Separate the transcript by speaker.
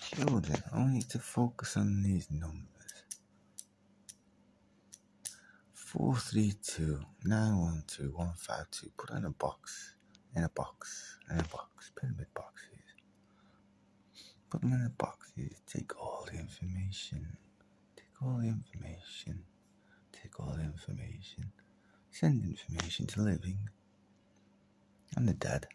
Speaker 1: Children, I need to focus on these numbers. 432 912 152. Put in a box. In a box. In a box. Pyramid boxes. Put them in a boxes. Take all the information. Take all the information. Take all the information. Send information to living. and the dead.